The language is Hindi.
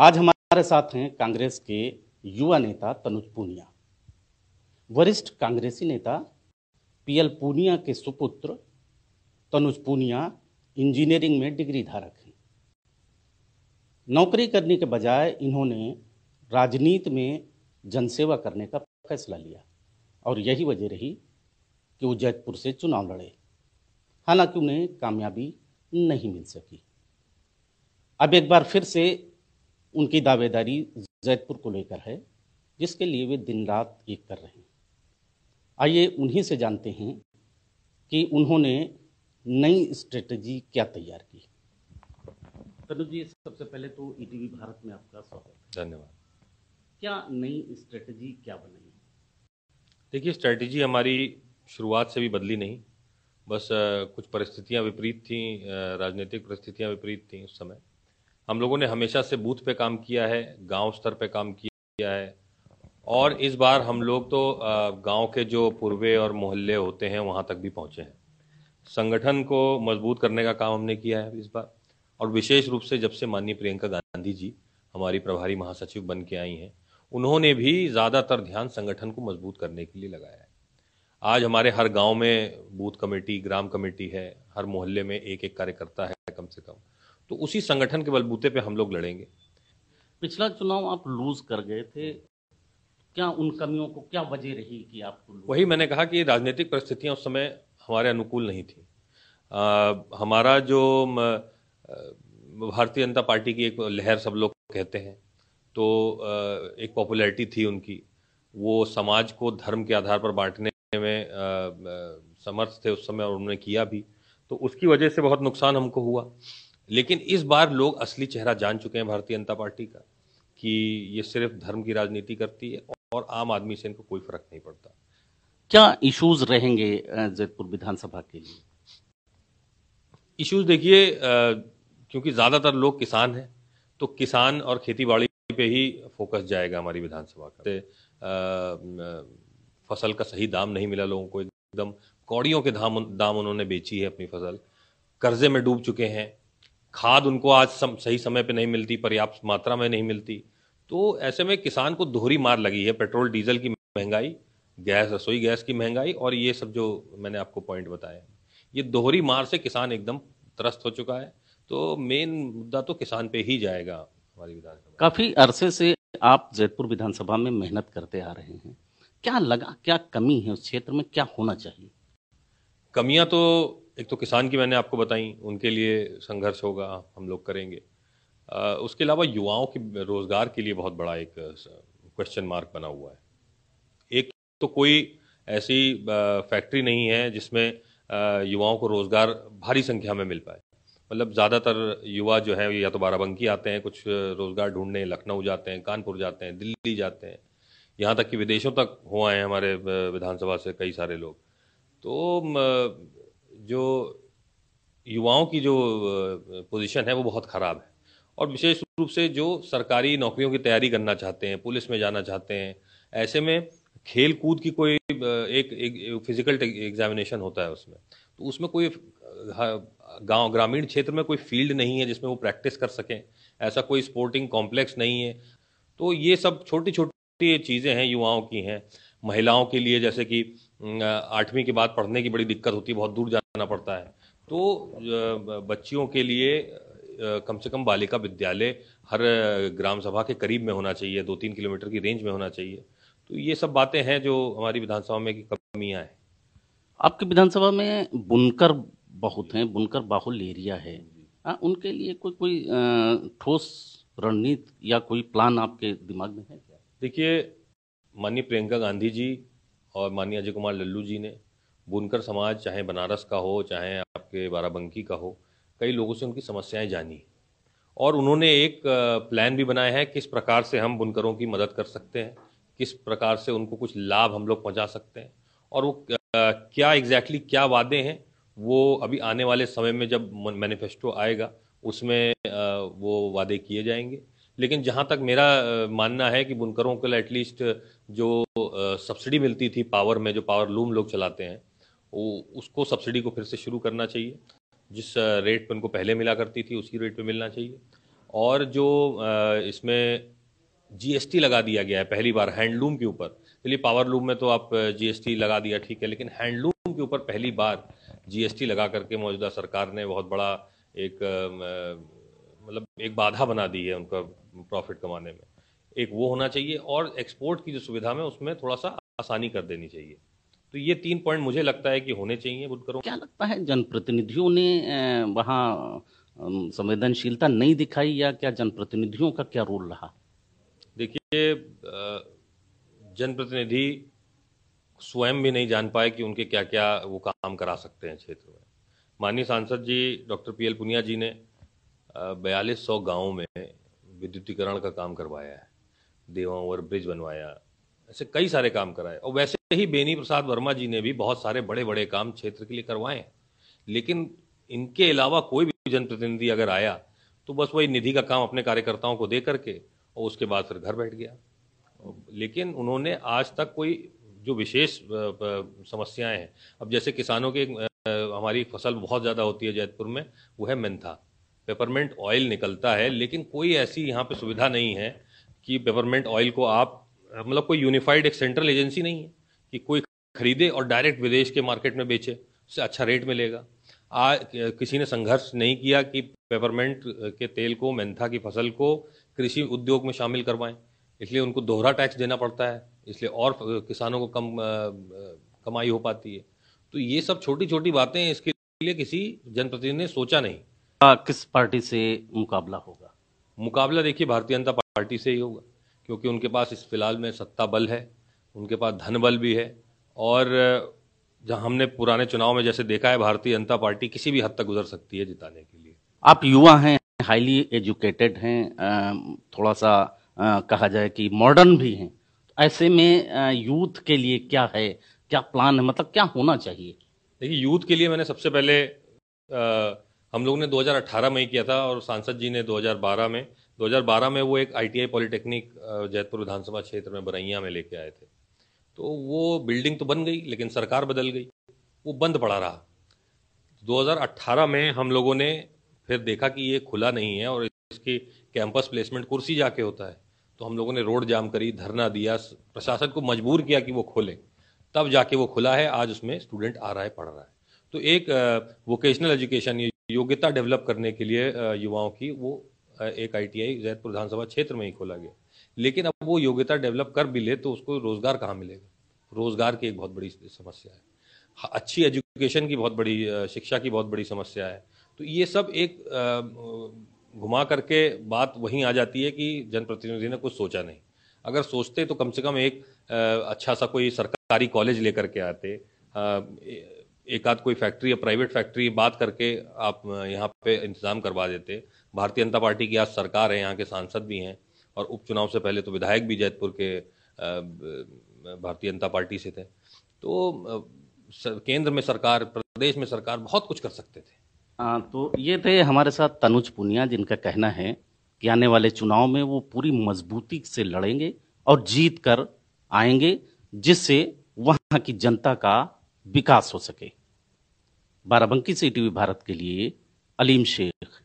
आज हमारे साथ हैं कांग्रेस के युवा नेता तनुज पूनिया, वरिष्ठ कांग्रेसी नेता पीएल पूनिया के सुपुत्र तनुज पूनिया इंजीनियरिंग में डिग्री धारक हैं। नौकरी करने के बजाय इन्होंने राजनीति में जनसेवा करने का फैसला लिया और यही वजह रही कि वो जैतपुर से चुनाव लड़े। हालाँकि उन्हें कामयाबी नहीं मिल सकी। अब एक बार फिर से उनकी दावेदारी जैतपुर को लेकर है जिसके लिए वे दिन रात एक कर रहे हैं। आइए उन्हीं से जानते हैं कि उन्होंने नई स्ट्रेटजी क्या तैयार की। तनु जी सबसे पहले तो ईटीवी भारत में आपका स्वागत धन्यवाद। क्या नई स्ट्रेटजी क्या बनाई देखिए स्ट्रैटेजी हमारी शुरुआत से भी बदली नहीं। बस कुछ परिस्थितियाँ विपरीत थी राजनीतिक परिस्थितियाँ विपरीत थी उस समय। हम लोगों ने हमेशा से बूथ पे काम किया है, गाँव स्तर पे काम किया है। और इस बार हम लोग तो गाँव के जो पूर्वे और मोहल्ले होते हैं, वहाँ तक भी पहुँचे हैं। संगठन को मज़बूत करने का काम हमने किया है इस बार। और विशेष रूप से जब से माननीय प्रियंका गांधी जी, हमारी प्रभारी महासचिव बन के आई हैं, उन्होंने भी ज़्यादातर ध्यान संगठन को मज़बूत करने के लिए लगाया है। आज हमारे हर गाँव में बूथ कमेटी, ग्राम कमेटी है, हर मोहल्ले में एक एक कार्यकर्ता है कम से कम। तो उसी संगठन के बलबूते पे हम लोग लड़ेंगे। पिछला चुनाव आप लूज कर गए थे। क्या उन कमियों को क्या वजह रही कि आपको वही मैंने कहा कि राजनीतिक परिस्थितियाँ उस समय हमारे अनुकूल नहीं थी। आ, हमारा जो भारतीय जनता पार्टी की एक लहर सब लोग कहते हैं। तो एक पॉपुलैरिटी थी उनकी। वो समाज को धर्म के आधार पर बांटने में समर्थ थे उस समय और उन्होंने किया भी। तो उसकी वजह से बहुत नुकसान हमको हुआ। लेकिन इस बार लोग असली चेहरा जान चुके हैं भारतीय जनता पार्टी का कि ये सिर्फ़ धर्म की राजनीति करती है और आम आदमी से इनको कोई फ़र्क नहीं पड़ता। क्या इश्यूज़ रहेंगे जैतपुर विधानसभा के लिए? इश्यूज़ देखिए क्योंकि ज़्यादातर लोग किसान हैं तो किसान और खेती बाड़ी पे ही फोकस जाएगा हमारी विधानसभा का। फ़सल का सही दाम नहीं मिला लोगों को एकदम कौड़ियों के दाम दाम उन्होंने बेची है अपनी फ़सल कर्जे में डूब चुके हैं खाद उनको आज सम, सही समय पे नहीं मिलती पर्याप्त मात्रा में नहीं मिलती। तो ऐसे में किसान को दोहरी मार लगी है पेट्रोल डीजल की महँगाई गैस रसोई गैस की महँगाई और ये सब जो मैंने आपको पॉइंट बताया। ये दोहरी मार से किसान एकदम त्रस्त हो चुका है। तो मेन मुद्दा तो किसान पे ही जाएगा हमारी विधानसभा। काफ़ी अरसे से आप जयपुर विधानसभा में मेहनत करते आ रहे हैं। क्या लगा क्या कमी है उस क्षेत्र में? क्या होना चाहिए? कमियाँ तो एक तो किसान की मैंने आपको बताई, उनके लिए संघर्ष होगा, हम लोग करेंगे। उसके अलावा युवाओं के रोज़गार के लिए बहुत बड़ा एक क्वेश्चन मार्क बना हुआ है। एक तो कोई ऐसी फैक्ट्री नहीं है जिसमें युवाओं को रोज़गार भारी संख्या में मिल पाए। मतलब ज़्यादातर युवा जो है, या तो बाराबंकी आते हैं, कुछ रोज़गार ढूँढने, लखनऊ जाते हैं, कानपुर जाते हैं, दिल्ली जाते हैं। यहाँ तक कि विदेशों तक हो आए हैं हमारे विधानसभा से कई सारे लोग। तो जो युवाओं की जो पोजीशन है वो बहुत ख़राब है। और विशेष रूप से जो सरकारी नौकरियों की तैयारी करना चाहते हैं पुलिस में जाना चाहते हैं ऐसे में खेल कूद की कोई एक, एक, एक फ़िज़िकल एग्जामिनेशन होता है उसमें। तो उसमें कोई गाँव ग्रामीण क्षेत्र में कोई फ़ील्ड नहीं है जिसमें वो प्रैक्टिस कर सकें। ऐसा कोई स्पोर्टिंग कॉम्प्लेक्स नहीं है। तो ये सब छोटी छोटी चीज़ें हैं युवाओं की हैं। महिलाओं के लिए जैसे कि आठवीं के बाद पढ़ने की बड़ी दिक्कत होती है बहुत दूर जाना पड़ता है। तो बच्चियों के लिए कम से कम बालिका विद्यालय हर ग्राम सभा के करीब में होना चाहिए दो तीन किलोमीटर की रेंज में होना चाहिए। तो ये सब बातें हैं जो हमारी विधानसभा में की कमियाँ हैं। आपकी विधानसभा में बुनकर बहुत हैं बुनकर बाहुल एरिया है। हाँ, उनके लिए कोई कोई ठोस रणनीति या कोई प्लान आपके दिमाग में है क्या? देखिए माननीय प्रियंका गांधी जी और माननीय अजय कुमार लल्लू जी ने बुनकर समाज, चाहे बनारस का हो, चाहे आपके बाराबंकी का हो, कई लोगों से उनकी समस्याएँ जानी। और उन्होंने एक प्लान भी बनाया है किस प्रकार से हम बुनकरों की मदद कर सकते हैं, किस प्रकार से उनको कुछ लाभ हम लोग पहुँचा सकते हैं, और वो क्या एग्जैक्टली क्या वादे हैं, वो अभी आने वाले समय में जब मैनिफेस्टो आएगा, उसमें वो वादे किए जाएँगे। लेकिन जहाँ तक मेरा मानना है कि बुनकरों को एटलीस्ट जो सब्सिडी मिलती थी पावर में, जो पावर लूम लोग चलाते हैं, वो, उसको सब्सिडी को फिर से शुरू करना चाहिए। जिस रेट पे उनको पहले मिला करती थी, उसी रेट पे मिलना चाहिए। और जो इसमें जीएसटी लगा दिया गया है, पहली बार हैंडलूम के ऊपर। चलिए पावर लूम में तो आप जीएसटी लगा दिया, ठीक है, लेकिन हैंडलूम के ऊपर पहली बार जीएसटी लगा करके मौजूदा सरकार ने बहुत बड़ा एक मतलब एक बाधा बना दी है उनका प्रॉफिट कमाने में। एक वो होना चाहिए और एक्सपोर्ट की जो सुविधा में उसमें थोड़ा सा आसानी कर देनी चाहिए। तो ये तीन पॉइंट मुझे लगता है कि होने चाहिए बुनकरों क्या लगता है जनप्रतिनिधियों ने वहाँ संवेदनशीलता नहीं दिखाई या क्या जनप्रतिनिधियों का क्या रोल रहा? देखिए जनप्रतिनिधि स्वयं भी नहीं जान पाए कि उनके क्या क्या वो काम करा सकते हैं क्षेत्र में। माननीय सांसद जी doctor P L Punia ji ने बयालीस सौ गाँव में विद्युतीकरण का काम करवाया है देवा ओवर ब्रिज बनवाया, ऐसे कई सारे काम कराए। और वैसे ही बेनी प्रसाद वर्मा जी ने भी बहुत सारे बड़े बड़े काम क्षेत्र के लिए करवाए। लेकिन इनके अलावा कोई भी जनप्रतिनिधि अगर आया तो बस वही निधि का काम अपने कार्यकर्ताओं को दे करके और उसके बाद फिर घर बैठ गया। लेकिन उन्होंने आज तक कोई जो विशेष समस्याएँ हैं, अब जैसे किसानों के हमारी फ़सल बहुत ज़्यादा होती है जैतपुर में, वो है मेंथा। पेपरमेंट ऑयल निकलता है, लेकिन कोई ऐसी यहाँ पे सुविधा नहीं है कि पेपरमेंट ऑयल को आप मतलब कोई यूनिफाइड एक सेंट्रल एजेंसी नहीं है कि कोई खरीदे और डायरेक्ट विदेश के मार्केट में बेचे, उससे अच्छा रेट मिलेगा। आज किसी ने संघर्ष नहीं किया कि पेपरमेंट के तेल को, मेंथा की फ़सल को कृषि उद्योग में शामिल करवाएँ। इसलिए उनको दोहरा टैक्स देना पड़ता है, इसलिए और किसानों को कम कमाई हो पाती है। तो ये सब छोटी छोटी बातें इसके लिए किसी जनप्रतिनिधि ने सोचा नहीं। किस पार्टी से मुकाबला होगा? मुकाबला देखिए भारतीय जनता पार्टी से ही होगा क्योंकि उनके पास इस फ़िलहाल में सत्ता बल है उनके पास धन बल भी है और जहाँ हमने पुराने चुनाव में जैसे देखा है भारतीय जनता पार्टी किसी भी हद तक गुजर सकती है जिताने के लिए। आप युवा हैं हाईली एजुकेटेड हैं थोड़ा सा कहा जाए कि मॉडर्न भी हैं ऐसे में यूथ के लिए क्या है क्या प्लान है मतलब क्या होना चाहिए? देखिए यूथ के लिए मैंने सबसे पहले आ, हम लोग ने 2018 में ही किया था और सांसद जी ने 2012 में। 2012 में वो एक आईटीआई पॉलिटेक्निक जयपुर विधानसभा क्षेत्र में बरैया में लेके आए थे। तो वो बिल्डिंग तो बन गई, लेकिन सरकार बदल गई। वो बंद पड़ा रहा। 2018 में हम लोगों ने फिर देखा कि ये खुला नहीं है और इसकी कैंपस प्लेसमेंट कुर्सी जाके होता है। तो हम लोगों ने रोड जाम करी, धरना दिया प्रशासन को मजबूर किया कि वो खोले। तब जाके वो खुला है, आज उसमें स्टूडेंट आ रहा है, पढ़ रहा है। तो एक वोकेशनल एजुकेशन योग्यता डेवलप करने के लिए युवाओं की वो एक आईटीआई जैतपुर विधानसभा क्षेत्र में ही खोला गया। लेकिन अब वो योग्यता डेवलप कर भी ले तो उसको रोज़गार कहाँ मिलेगा? रोज़गार की एक बहुत बड़ी समस्या है। अच्छी एजुकेशन की बहुत बड़ी शिक्षा की बहुत बड़ी समस्या है। तो ये सब एक घुमा करके बात वहीं आ जाती है कि जनप्रतिनिधि ने कुछ सोचा नहीं। अगर सोचते तो कम से कम एक अच्छा सा कोई सरकारी कॉलेज लेकर के आते एक आध कोई फैक्ट्री या प्राइवेट फैक्ट्री बात करके आप यहाँ पे इंतज़ाम करवा देते। भारतीय जनता पार्टी की आज सरकार है यहाँ के सांसद भी हैं और उपचुनाव से पहले तो विधायक भी जैतपुर के भारतीय जनता पार्टी से थे। तो केंद्र में सरकार प्रदेश में सरकार बहुत कुछ कर सकते थे। आ, तो ये थे हमारे साथ तनुज पुनिया जिनका कहना है कि आने वाले चुनाव में वो पूरी मजबूती से लड़ेंगे और जीत कर आएँगे जिससे वहाँ की जनता का विकास हो सके। बाराबंकी से टीवी भारत के लिए अलीम शेख।